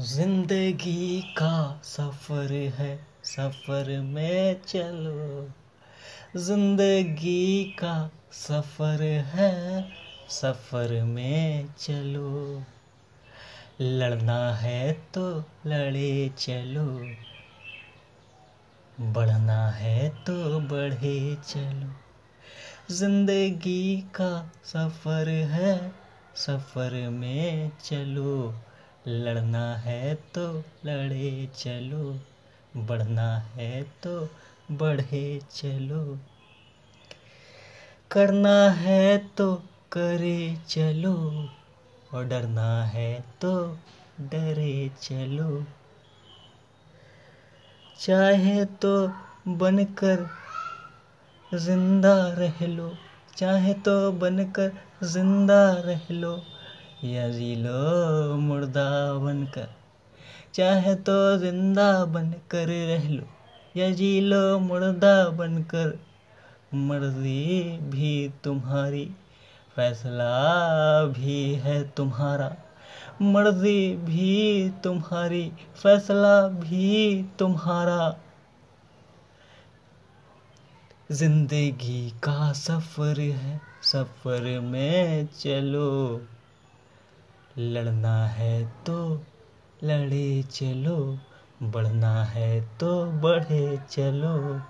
ज़िंदगी का सफ़र है, सफ़र में चलो। ज़िंदगी का सफ़र है, सफ़र में चलो। लड़ना है तो लड़े चलो। बढ़ना है तो बढ़े चलो। ज़िंदगी का सफ़र है, सफ़र में चलो। लड़ना है तो लड़े चलो, बढ़ना है तो बढ़े चलो। करना है तो करे चलो और डरना है तो डरे चलो। चाहे तो बनकर ज़िंदा रह लो, चाहे तो बनकर ज़िंदा रह लो। या जी लो मुर्दा बनकर, चाहे तो ज़िंदा बनकर रह लो। या जी लो मुर्दा बनकर, मर्ज़ी भी तुम्हारी, फैसला भी है तुम्हारा। मर्ज़ी भी तुम्हारी, फैसला भी तुम्हारा। ज़िंदगी का सफ़र है, सफ़र में चलो। लड़ना है तो लड़े चलो बढ़ना है तो बढ़े चलो।